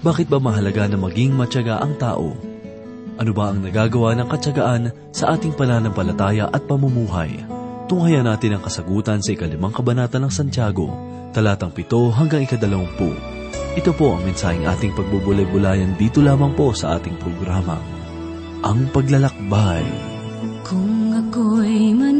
Bakit ba mahalaga na maging matyaga ang tao? Ano ba ang nagagawa ng katyagaan sa ating pananampalataya at pamumuhay? Tunghayan natin ang kasagutan sa ikalimang kabanata ng Santiago, talatang pito hanggang ikadalawampu. Ito po ang mensaheng ating pagbubulay-bulayan dito lamang po sa ating programa, Ang Paglalakbay. Kung ako'y maniniwala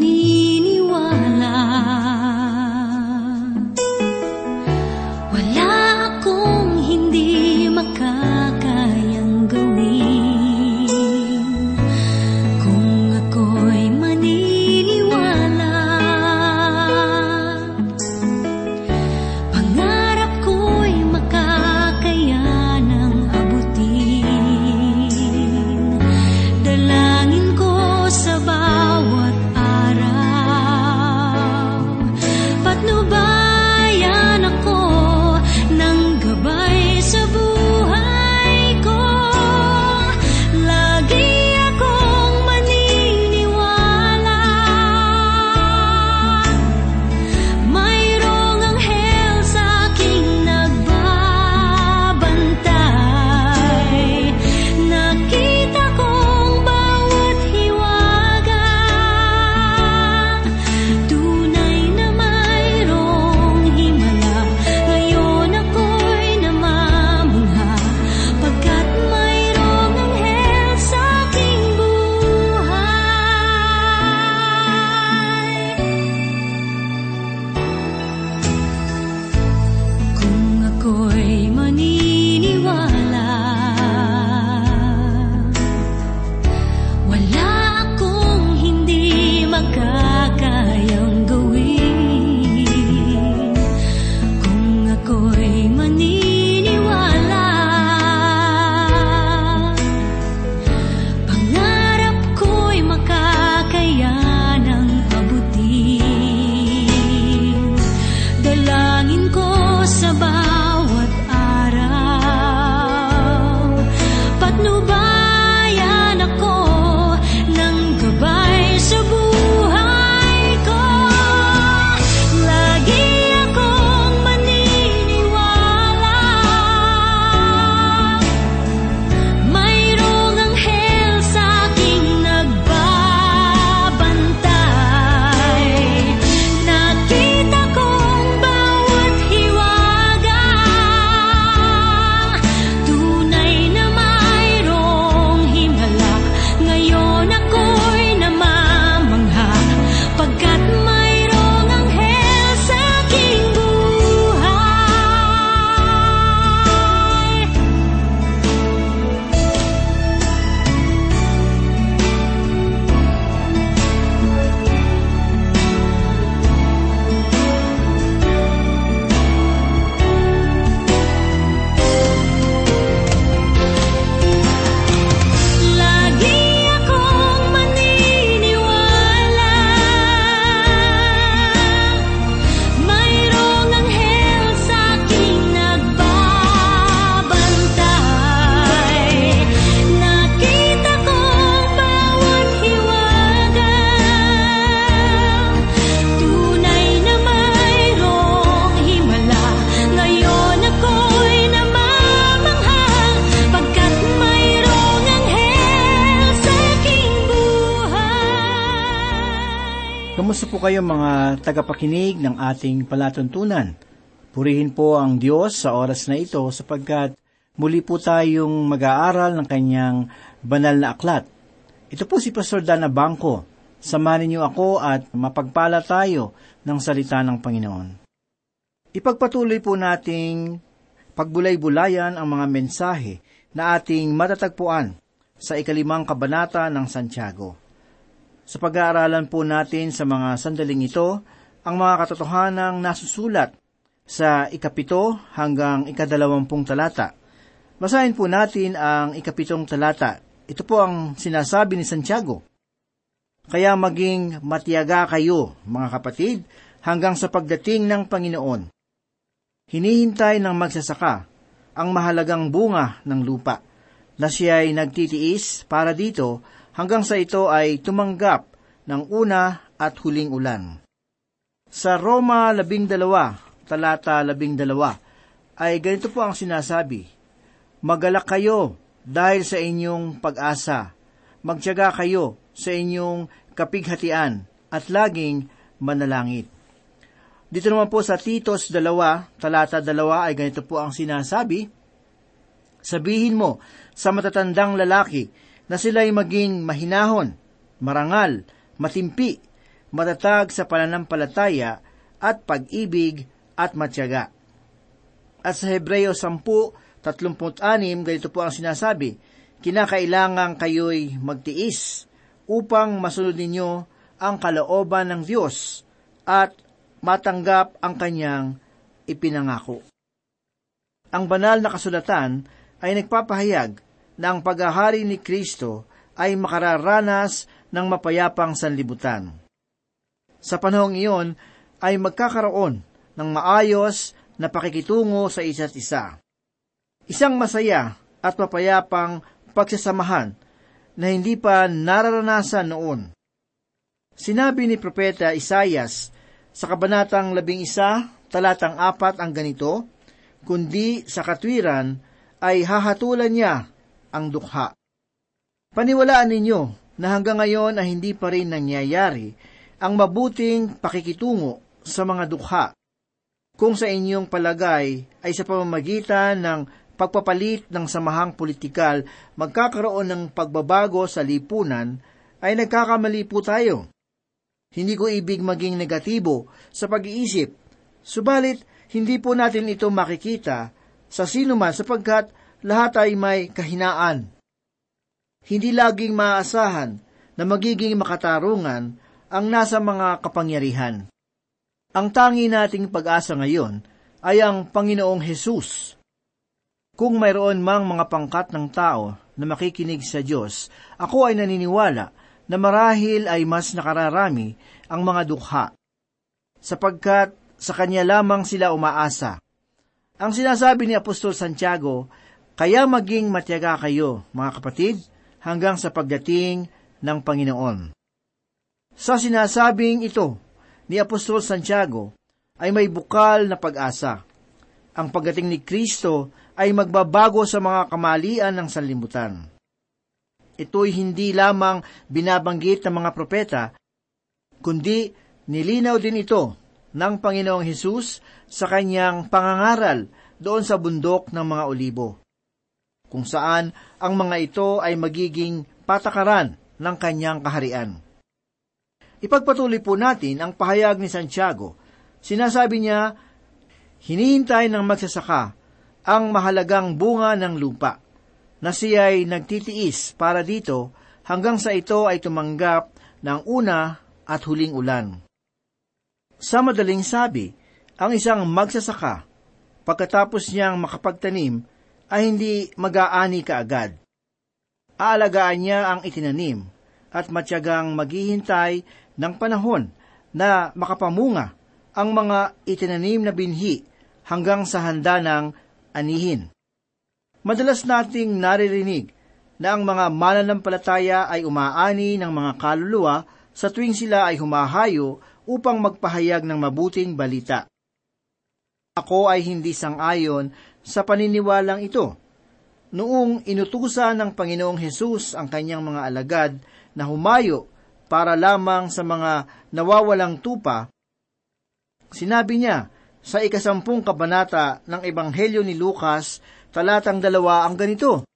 po kayo mga tagapakinig ng ating palatuntunan? Purihin po ang Diyos sa oras na ito sapagkat muli po tayong mag-aaral ng kanyang banal na aklat. Ito po si Pastor Dana Bangko. Samanin niyo ako at mapagpala tayo ng salita ng Panginoon. Ipagpatuloy po nating pagbulay-bulayan ang mga mensahe na ating matatagpuan sa ikalimang kabanata ng Santiago. Sa pag-aaralan po natin sa mga sandaling ito, ang mga katotohanang nasusulat sa ikapito hanggang ikadalawampung talata. Basahin po natin ang ikapitong talata. Ito po ang sinasabi ni Santiago. Kaya maging matiyaga kayo, mga kapatid, hanggang sa pagdating ng Panginoon. Hinihintay ng magsasaka ang mahalagang bunga ng lupa, na siya ay nagtitiis para dito hanggang sa ito ay tumanggap ng una at huling ulan. Sa Roma 12, talata 12, ay ganito po ang sinasabi, Magalak kayo dahil sa inyong pag-asa. Magtiyaga kayo sa inyong kapighatian at laging manalangit. Dito naman po sa Titos 2, talata 2 ay ganito po ang sinasabi, Sabihin mo sa matatandang lalaki na sila'y maging mahinahon, marangal, matimpi, matatag sa pananampalataya at pag-ibig at matyaga. At sa Hebreo 10, 36, ganito po ang sinasabi, Kinakailangan kayo'y magtiis upang masunod ninyo ang kalooban ng Diyos at matanggap ang kanyang ipinangako. Ang banal na kasulatan ay nagpapahayag na ang paghahari ni Kristo ay makararanas ng mapayapang sanlibutan. Sa panahong iyon ay magkakaroon ng maayos na pakikitungo sa isa't isa. Isang masaya at mapayapang pagsasamahan na hindi pa nararanasan noon. Sinabi ni Propeta Isayas sa Kabanatang labing isa, talatang apat ang ganito, kundi sa katwiran ay hahatulan niya ang dukha. Paniwalaan ninyo na hanggang ngayon ay hindi pa rin nangyayari ang mabuting pakikitungo sa mga dukha. Kung sa inyong palagay ay sa pamamagitan ng pagpapalit ng samahang politikal magkakaroon ng pagbabago sa lipunan, ay nagkakamali po tayo. Hindi ko ibig maging negatibo sa pag-iisip, subalit hindi po natin ito makikita sa sino man sapagkat lahat ay may kahinaan. Hindi laging maaasahan na magiging makatarungan ang nasa mga kapangyarihan. Ang tangi nating pag-asa ngayon ay ang Panginoong Hesus. Kung mayroon mang mga pangkat ng tao na makikinig sa Diyos, ako ay naniniwala na marahil ay mas nakararami ang mga dukha, sapagkat sa Kanya lamang sila umaasa. Ang sinasabi ni Apostol Santiago, kaya maging matyaga kayo, mga kapatid, hanggang sa pagdating ng Panginoon. Sa sinasabing ito ni Apostol Santiago ay may bukal na pag-asa. Ang pagdating ni Kristo ay magbabago sa mga kamalian ng sanlibutan. Ito'y hindi lamang binabanggit ng mga propeta, kundi nilinaw din ito ng Panginoong Hesus sa kanyang pangangaral doon sa bundok ng mga olibo, kung saan ang mga ito ay magiging patakaran ng kanyang kaharian. Ipagpatuloy po natin ang pahayag ni Santiago. Sinasabi niya, hinihintay ng magsasaka ang mahalagang bunga ng lupa, na siya nagtitiis para dito hanggang sa ito ay tumanggap ng una at huling ulan. Sa madaling sabi, ang isang magsasaka, pagkatapos niyang makapagtanim, ay hindi mag-aani kaagad. Aalagaan niya ang itinanim at matyagang maghihintay ng panahon na makapamunga ang mga itinanim na binhi hanggang sa handa ng anihin. Madalas nating naririnig na ang mga mananampalataya ay umaani ng mga kaluluwa sa tuwing sila ay humahayo upang magpahayag ng mabuting balita. Ako ay hindi sang-ayon sa paniniwalang ito. Noong inutusan ng Panginoong Hesus ang kanyang mga alagad na humayo para lamang sa mga nawawalang tupa, sinabi niya sa ikasampung kabanata ng Ebanghelyo ni Lucas, talatang dalawa ang ganito,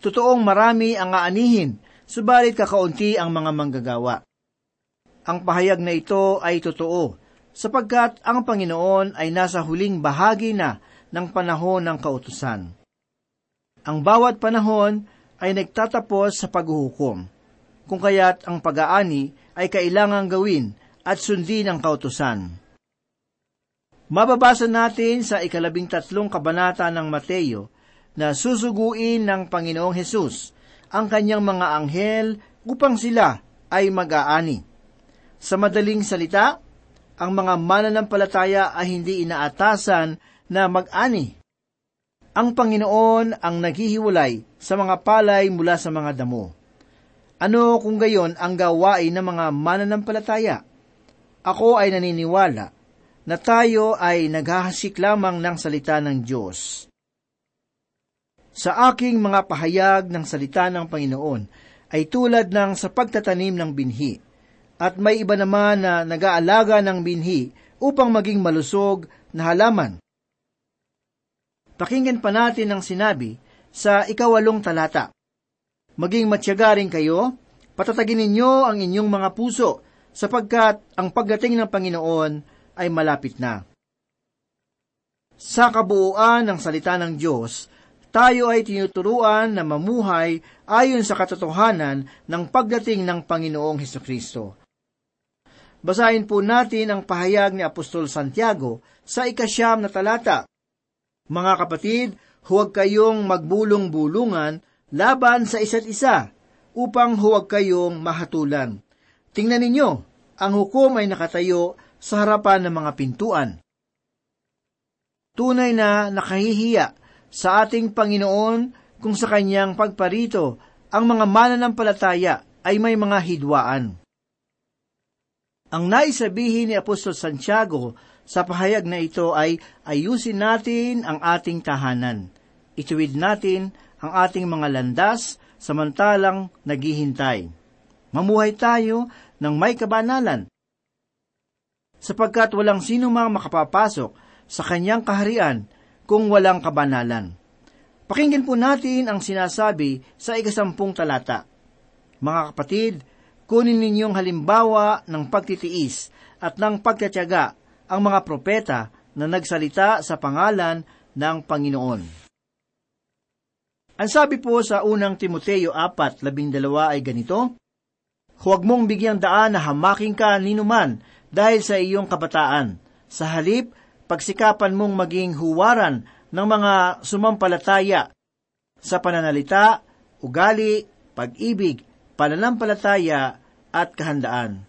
Totoong marami ang aanihin, subalit kakaunti ang mga manggagawa. Ang pahayag na ito ay totoo, sapagkat ang Panginoon ay nasa huling bahagi na ng panahon ng kautusan. Ang bawat panahon ay nagtatapos sa paghuhukom kung kaya't ang pag-aani ay kailangang gawin at sundin ang kautusan. Mababasa natin sa ikalabing tatlong kabanata ng Mateo na susuguin ng Panginoong Hesus ang kanyang mga anghel upang sila ay mag-aani. Sa madaling salita, ang mga mananampalataya ay hindi inaatasan na mag-ani. Ang Panginoon ang naghihiwalay sa mga palay mula sa mga damo. Ano kung gayon ang gawain ng mga mananampalataya? Ako ay naniniwala na tayo ay naghahasik lamang ng salita ng Diyos. sa aking mga pahayag ng salita ng Panginoon ay tulad ng sa pagtatanim ng binhi, at may iba naman na nag-aalaga ng binhi upang maging malusog na halaman. Pakinggan pa natin ang sinabi sa ikawalong talata. Maging matyaga rin kayo, patatagin ninyo ang inyong mga puso, sapagkat ang pagdating ng Panginoon ay malapit na. Sa kabuuan ng salita ng Diyos, tayo ay tinuturuan na mamuhay ayon sa katotohanan ng pagdating ng Panginoong Heso Kristo. Basahin po natin ang pahayag ni Apostol Santiago sa ikasyam na talata. Mga kapatid, huwag kayong magbulong-bulungan laban sa isa't isa, upang huwag kayong mahatulan. Tingnan ninyo, ang hukom ay nakatayo sa harapan ng mga pintuan. Tunay na nakahihiya sa ating Panginoon kung sa kanyang pagparito ang mga mananampalataya ay may mga hidwaan. Ang naisabihin ni Apostol Santiago sa pahayag na ito ay ayusin natin ang ating tahanan. Ituwid natin ang ating mga landas samantalang naghihintay. Mamuhay tayo ng may kabanalan. Sapagkat walang sino mang makapapasok sa kanyang kaharian kung walang kabanalan. Pakinggan po natin ang sinasabi sa ikasampung talata. Mga kapatid, kunin ninyong halimbawa ng pagtitiis at ng pagtatyaga ang mga propeta na nagsalita sa pangalan ng Panginoon. Ang sabi po sa unang Timoteo 4, ay ganito, Huwag mong bigyang daan na hamaking ka ninuman dahil sa iyong kabataan. Sa halip, pagsikapan mong maging huwaran ng mga sumampalataya sa pananalita, ugali, pag-ibig, pananampalataya at kahandaan.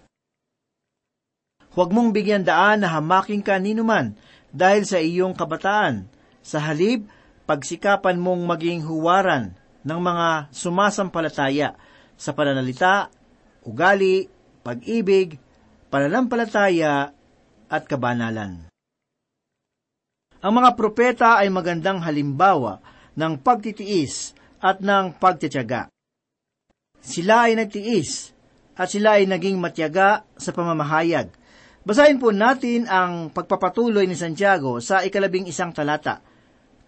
Huwag mong bigyan daan na hamaking ka ninuman dahil sa iyong kabataan. Sa halip, pagsikapan mong maging huwaran ng mga sumasampalataya sa pananalita, ugali, pag-ibig, pananampalataya at kabanalan. Ang mga propeta ay magandang halimbawa ng pagtitiis at ng pagtityaga. Sila ay nagtiis at sila ay naging matyaga sa pamamahayag. Basahin po natin ang pagpapatuloy ni Santiago sa ikalabing isang talata.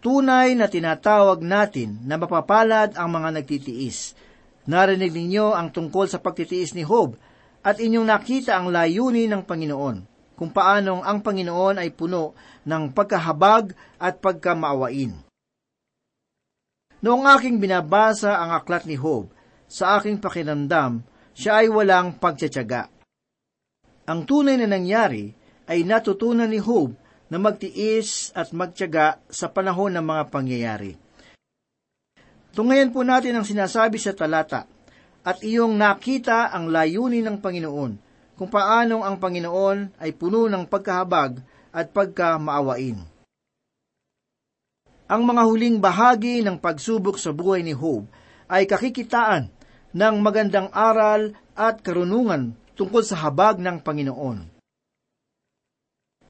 Tunay na tinatawag natin na mapapalad ang mga nagtitiis. Narinig ninyo ang tungkol sa pagtitiis ni Job at inyong nakita ang layunin ng Panginoon kung paanong ang Panginoon ay puno ng pagkahabag at pagkamaawain. Noong aking binabasa ang aklat ni Job, sa aking pakinandam, siya ay walang pagtsatsaga. Ang tunay na nangyari ay natutunan ni Job na magtiis at magtyaga sa panahon ng mga pangyayari. Tungayan po natin ang sinasabi sa talata, at iyong nakita ang layunin ng Panginoon kung paanong ang Panginoon ay puno ng pagkahabag at pagkamaawain. Ang mga huling bahagi ng pagsubok sa buhay ni Job ay kakikitaan ng magandang aral at karunungan tungkol sa habag ng Panginoon.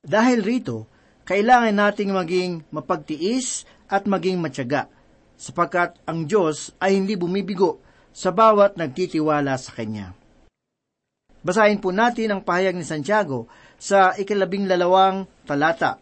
Dahil rito, kailangan nating maging mapagtiis at maging matyaga, sapagkat ang Diyos ay hindi bumibigo sa bawat nagtitiwala sa Kanya. Basahin po natin ang pahayag ni Santiago sa ikalabing lalawang talata.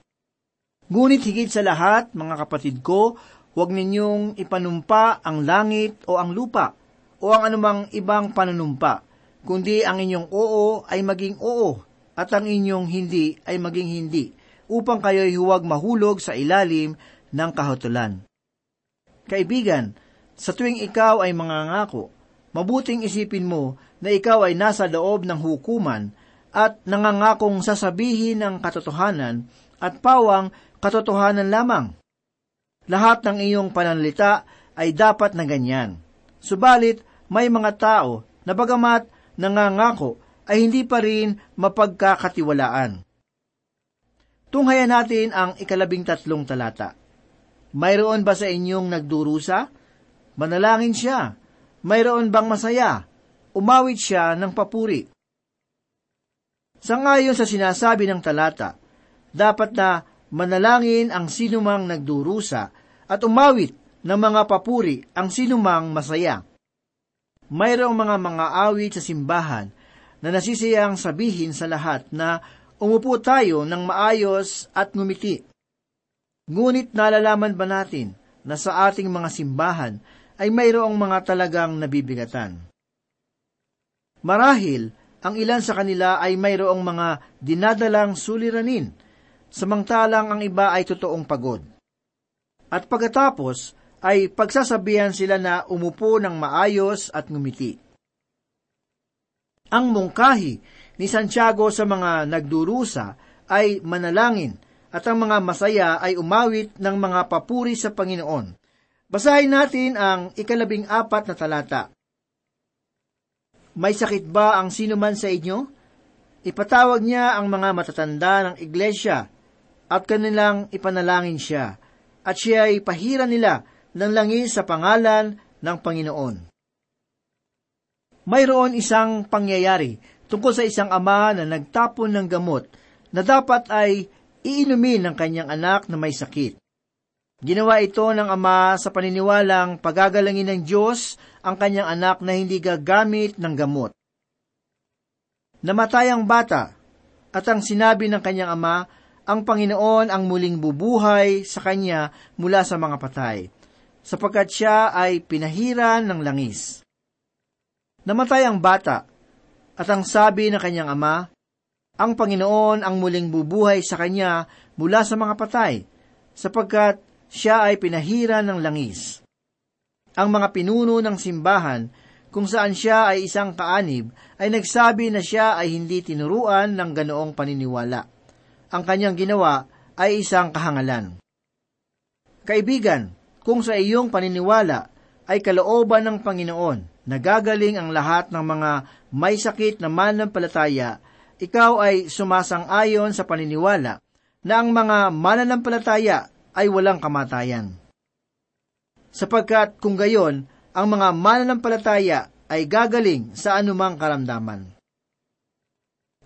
Ngunit higit sa lahat, mga kapatid ko, huwag ninyong ipanumpa ang langit o ang lupa o ang anumang ibang panunumpa, kundi ang inyong oo ay maging oo at ang inyong hindi ay maging hindi, upang kayo'y huwag mahulog sa ilalim ng kahutulan. Kaibigan, sa tuwing ikaw ay mangangako, mabuting isipin mo na ikaw ay nasa loob ng hukuman at nangangakong sasabihin ng katotohanan at pawang katotohanan lamang. Lahat ng iyong pananalita ay dapat na ganyan. Subalit, may mga tao na bagamat nangangako ay hindi pa rin mapagkakatiwalaan. Tunghayan natin ang ikalabing tatlong talata. Mayroon ba sa inyong nagdurusa? Manalangin siya. Mayroon bang masaya? umawit siya ng papuri. Sangayon sa sinasabi ng talata, dapat na manalangin ang sinumang nagdurusa at umawit ng mga papuri ang sinumang masaya. Mayroong mga mga awit sa simbahan na nasisiyang sabihin sa lahat na umupo tayo ng maayos at ngumiti. Ngunit nalalaman ba natin na sa ating mga simbahan ay mayroong mga talagang nabibigatan? Marahil, ang ilan sa kanila ay mayroong mga dinadalang suliranin, samantalang ang iba ay totoong pagod. At pagkatapos, ay pagsasabihan sila na umupo ng maayos at ngumiti. Ang mungkahi ni Santiago sa mga nagdurusa ay manalangin at ang mga masaya ay umawit ng mga papuri sa Panginoon. Basahin natin ang ikalabing apat na talata. May sakit ba ang sino man sa inyo? Ipatawag niya ang mga matatanda ng iglesia at kanilang ipanalangin siya, at siya ay pahira nila ng langis sa pangalan ng Panginoon. Mayroon isang pangyayari tungkol sa isang ama na nagtapon ng gamot na dapat ay iinumin ng kanyang anak na may sakit. Ginawa ito ng ama sa paniniwalang pagagalangin ng Diyos ang kanyang anak na hindi gagamit ng gamot. Namatay ang bata, at ang sinabi ng kanyang ama, ang Panginoon ang muling bubuhay sa kanya mula sa mga patay, sapagkat siya ay pinahiran ng langis. Namatay ang bata, at ang sabi ng kanyang ama, ang Panginoon ang muling bubuhay sa kanya mula sa mga patay, sapagkat siya ay pinahiran ng langis. Ang mga pinuno ng simbahan kung saan siya ay isang kaanib, ay nagsabi na siya ay hindi tinuruan ng ganoong paniniwala. Ang kanyang ginawa ay isang kahangalan. Kaibigan, kung sa iyong paniniwala ay kalooban ng Panginoon, nagagaling ang lahat ng mga may sakit na mananampalataya, ikaw ay sumasang-ayon sa paniniwala na ang mga mananampalataya ay walang kamatayan. Sapagkat kung gayon, ang mga mananampalataya ay gagaling sa anumang karamdaman.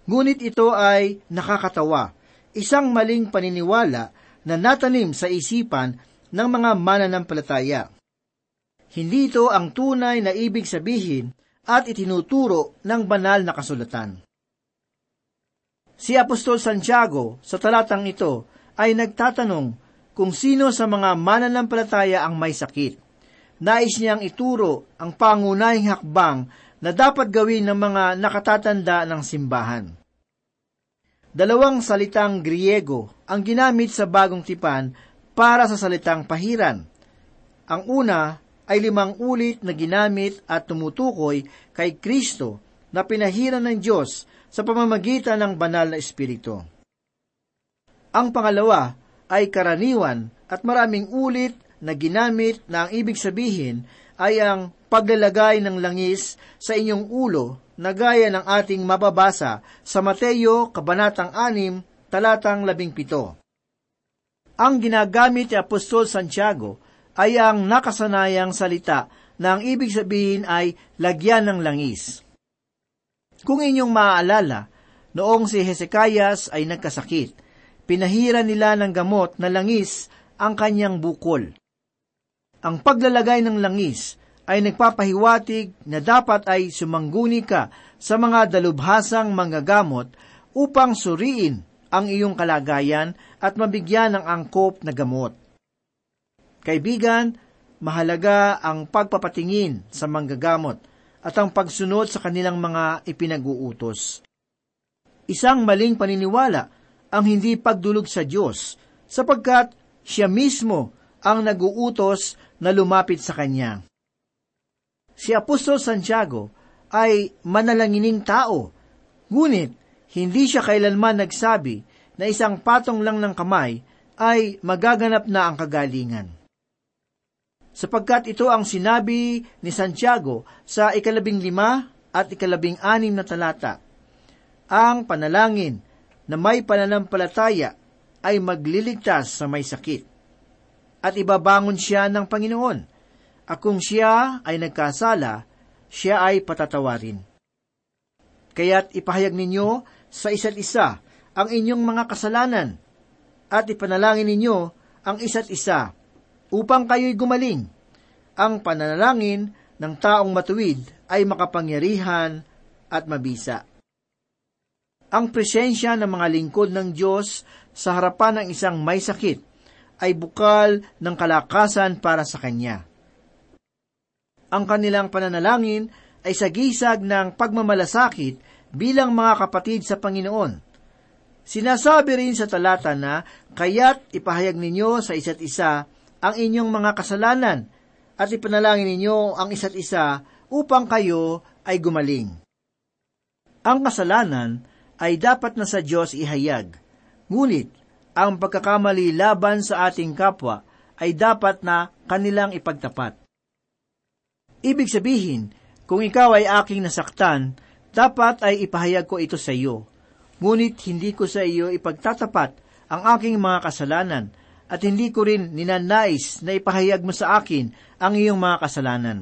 Ngunit ito ay nakakatawa, isang maling paniniwala na natanim sa isipan ng mga mananampalataya. Hindi ito ang tunay na ibig sabihin at itinuturo ng banal na kasulatan. Si Apostol Santiago sa talatang ito ay nagtatanong kung sino sa mga mananampalataya ang may sakit nais niyang ituro ang pangunahing hakbang na dapat gawin ng mga nakatatanda ng simbahan. Dalawang salitang Griego ang ginamit sa bagong tipan para sa salitang pahiran. Ang una ay limang ulit na ginamit at tumutukoy kay Kristo na pinahiran ng Diyos sa pamamagitan ng banal na Espiritu. Ang pangalawa ay karaniwan at maraming ulit na ginamit na ang ibig sabihin ay ang paglalagay ng langis sa inyong ulo na gaya ng ating mababasa sa Mateo Kabanatang 6, talatang 17. Ang ginagamit ni Apostol Santiago ay ang nakasanayang salita na ang ibig sabihin ay lagyan ng langis. Kung inyong maaalala, noong si Hezekias ay nagkasakit, pinahira nila ng gamot na langis ang kanyang bukol. Ang paglalagay ng langis ay nagpapahiwatig na dapat ay sumangguni ka sa mga dalubhasang manggagamot upang suriin ang iyong kalagayan at mabigyan ng angkop na gamot. Kaibigan, mahalaga ang pagpapatingin sa manggagamot at ang pagsunod sa kanilang mga ipinag-uutos. Isang maling paniniwala ang hindi pagdulog sa Diyos sapagkat siya mismo ang naguutos na lumapit sa kanya. Si Apostol Santiago ay manalangining tao, ngunit hindi siya kailanman nagsabi na isang patong lang ng kamay ay magaganap na ang kagalingan. Sapagkat ito ang sinabi ni Santiago sa ikalabing lima at ikalabing anim na talata. Ang panalangin na may pananampalataya ay magliligtas sa may sakit at ibabangon siya ng Panginoon. At kung siya ay nagkasala, siya ay patatawarin. Kaya't ipahayag ninyo sa isa't isa ang inyong mga kasalanan at ipanalangin ninyo ang isa't isa upang kayo'y gumaling. Ang pananalangin ng taong matuwid ay makapangyarihan at mabisa. Ang presensya ng mga lingkod ng Diyos sa harapan ng isang may sakit ay bukal ng kalakasan para sa Kanya. Ang kanilang pananalangin ay sagisag ng pagmamalasakit bilang mga kapatid sa Panginoon. Sinasabi rin sa talata na, kaya't ipahayag ninyo sa isa't isa ang inyong mga kasalanan at ipanalangin ninyo ang isa't isa upang kayo ay gumaling. Ang kasalanan ay dapat na sa Diyos ihayag, ngunit ang pagkakamali laban sa ating kapwa ay dapat na kanilang ipagtapat. Ibig sabihin, kung ikaw ay aking nasaktan, dapat ay ipahayag ko ito sa iyo. Ngunit hindi ko sa iyo ipagtatapat ang aking mga kasalanan at hindi ko rin ninanais na ipahayag mo sa akin ang iyong mga kasalanan.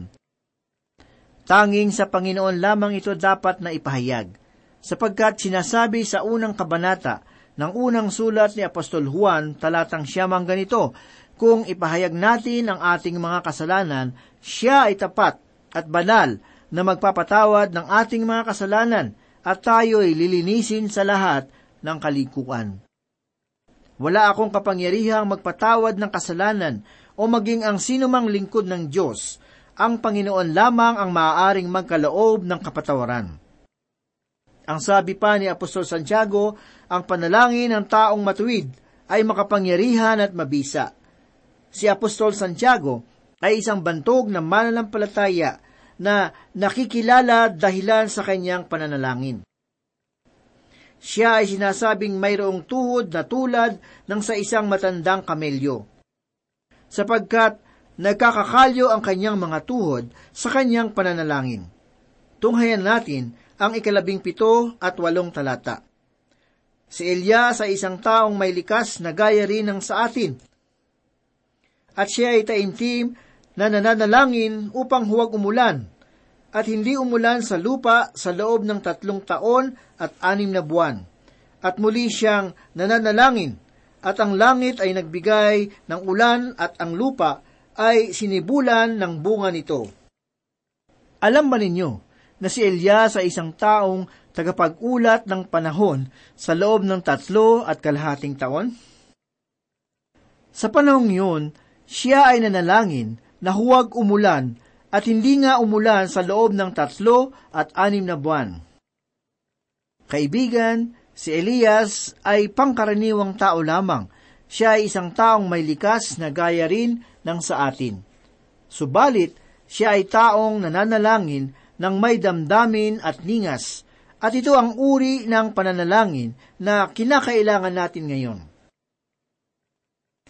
Tanging sa Panginoon lamang ito dapat na ipahayag, sapagkat sinasabi sa unang kabanata ng unang sulat ni Apostol Juan talatang siyamang ganito, kung ipahayag natin ang ating mga kasalanan, siya ay tapat at banal na magpapatawad ng ating mga kasalanan at tayo'y lilinisin sa lahat ng kalikuan. Wala akong kapangyarihang magpatawad ng kasalanan o maging ang sinumang lingkod ng Diyos. Ang Panginoon lamang ang maaaring magkaloob ng kapatawaran. Ang sabi pa ni Apostol Santiago, ang panalangin ng taong matuwid ay makapangyarihan at mabisa. Si Apostol Santiago ay isang bantog na mananampalataya na nakikilala dahilan sa kanyang pananalangin. Siya ay sinasabing mayroong tuhod na tulad ng sa isang matandang kamelyo, sapagkat nagkakakalyo ang kanyang mga tuhod sa kanyang pananalangin. Tunghayan natin ang ikalabing pito at walong talata. Si Elia sa isang taong may likas na gaya rin ng sa atin. At siya ay taimtim na nananalangin upang huwag umulan, at hindi umulan sa lupa sa loob ng tatlong taon at anim na buwan. At muli siyang nananalangin, at ang langit ay nagbigay ng ulan at ang lupa ay sinibulan ng bunga nito. Alam ba ninyo na si Elias ay isang taong tagapag-ulat ng panahon sa loob ng tatlo at kalahating taon? Sa panahong yun, siya ay nanalangin na huwag umulan at hindi nga umulan sa loob ng tatlo at anim na buwan. Kaibigan, si Elias ay pangkaraniwang tao lamang. Siya ay isang taong may likas na gaya rin ng sa atin. Subalit, siya ay taong nananalangin ng may damdamin at ningas, at ito ang uri ng pananalangin na kinakailangan natin ngayon.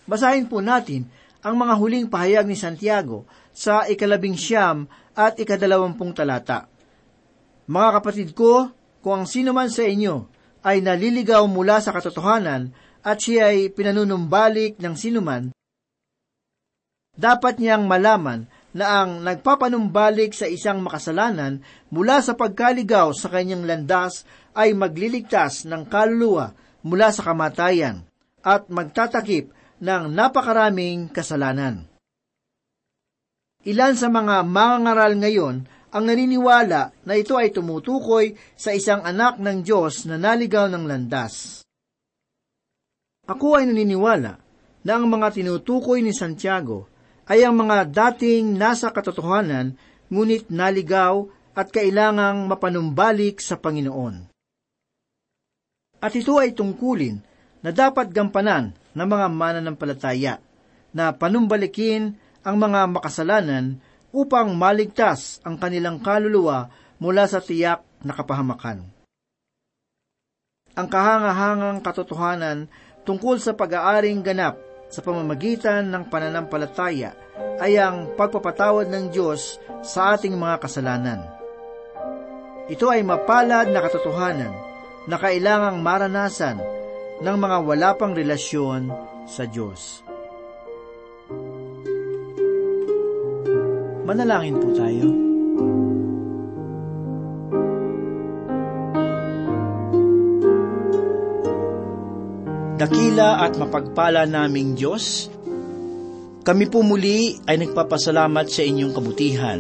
Basahin po natin ang mga huling pahayag ni Santiago sa ikalabing siyam at ikadalawampung talata. Mga kapatid ko, kung ang sino man sa inyo ay naliligaw mula sa katotohanan at siya ay pinanunumbalik ng sinuman, dapat niyang malaman na ang nagpapanumbalik sa isang makasalanan mula sa pagkaligaw sa kanyang landas ay magliligtas ng kaluluwa mula sa kamatayan at magtatakip ng napakaraming kasalanan. Ilan sa mga mangangaral ngayon ang naniniwala na ito ay tumutukoy sa isang anak ng Diyos na naligaw ng landas. Ako ay naniniwala na ang mga tinutukoy ni Santiago ay ang mga dating nasa katotohanan ngunit naligaw at kailangang mapanumbalik sa Panginoon. At ito ay tungkulin na dapat gampanan ng mga mananampalataya na panumbalikin ang mga makasalanan upang maligtas ang kanilang kaluluwa mula sa tiyak na kapahamakan. Ang kahangahangang katotohanan tungkol sa pag-aaring ganap sa pamamagitan ng pananampalataya ay ang pagpapatawad ng Diyos sa ating mga kasalanan. Ito ay mapalad na katotohanan na kailangang maranasan ng mga wala pang relasyon sa Diyos. Manalangin po tayo. Dakila at mapagpala naming Diyos, Kami po muli ay nagpapasalamat sa inyong kabutihan.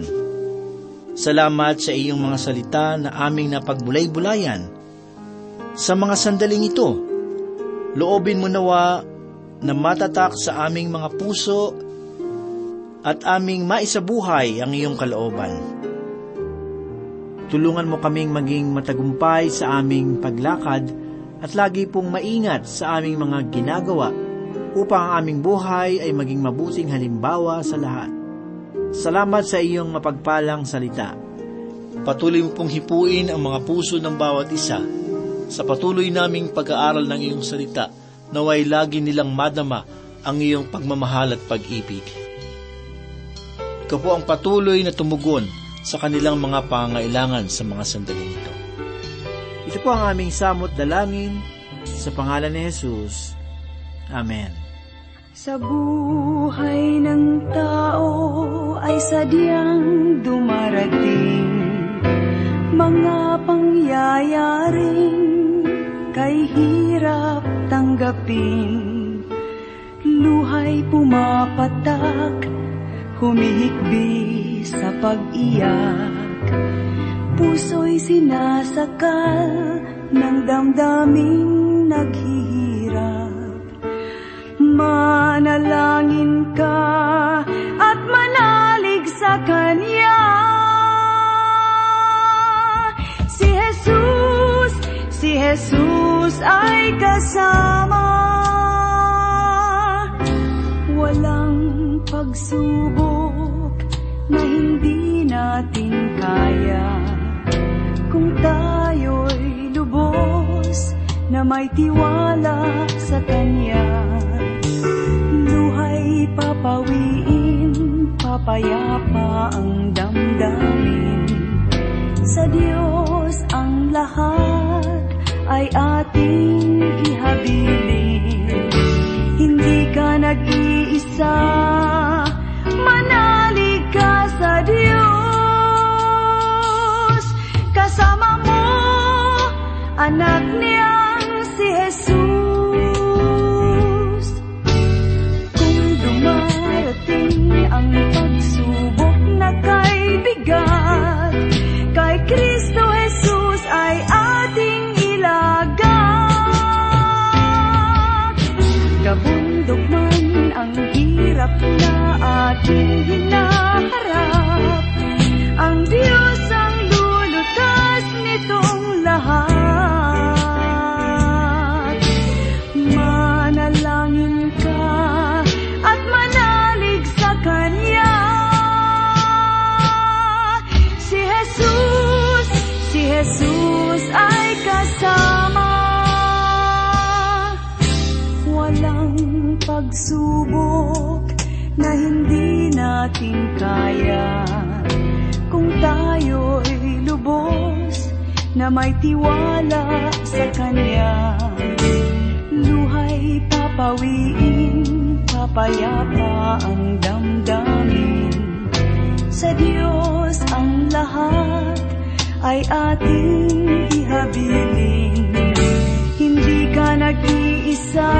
Salamat sa iyong mga salita na aming napagbulay-bulayan. Sa mga sandaling ito, loobin mo nawa na matatak sa aming mga puso at aming maisabuhay ang iyong kalooban. Tulungan mo kaming maging matagumpay sa aming paglakad at lagi pong maingat sa aming mga ginagawa upang ang aming buhay ay maging mabuting halimbawa sa lahat. Salamat sa iyong mapagpalang salita. Patuloy mo pong hipuin ang mga puso ng bawat isa sa patuloy naming pag-aaral ng iyong salita naway lagi nilang madama ang iyong pagmamahal at pag-ibig. Ikaw po ang patuloy na tumugon sa kanilang mga pangailangan sa mga sandaling ito. Ito po ang aming samot dalangin sa pangalan ni Jesus. Amen. Sa buhay ng tao ay sadyang dumarating Mga pangyayaring tanggapin. Luhay pumapatak, humihikbi sa pag-iyak. Puso'y sinasakal ng damdaming naghihirap. Manalangin ka at manalig sa Kanya. Jesus ay kasama. Walang pagsubok na hindi natin kaya. Kung tayo'y lubos na may tiwala sa Kanya luhay papawiin, papayapa ang damdamin. Sa Diyos ang lahat ay ating ihabilin. Hindi ka nag-iisa, manalig ka sa Diyos. Kasama mo, anak niyang hirap na ating ating kaya. Kung tayo'y lubos na may tiwala sa Kanya Luhay papawiin, papayapa ang damdamin. Sa Diyos ang lahat ay ating ihabilin. Hindi ka nag-iisa.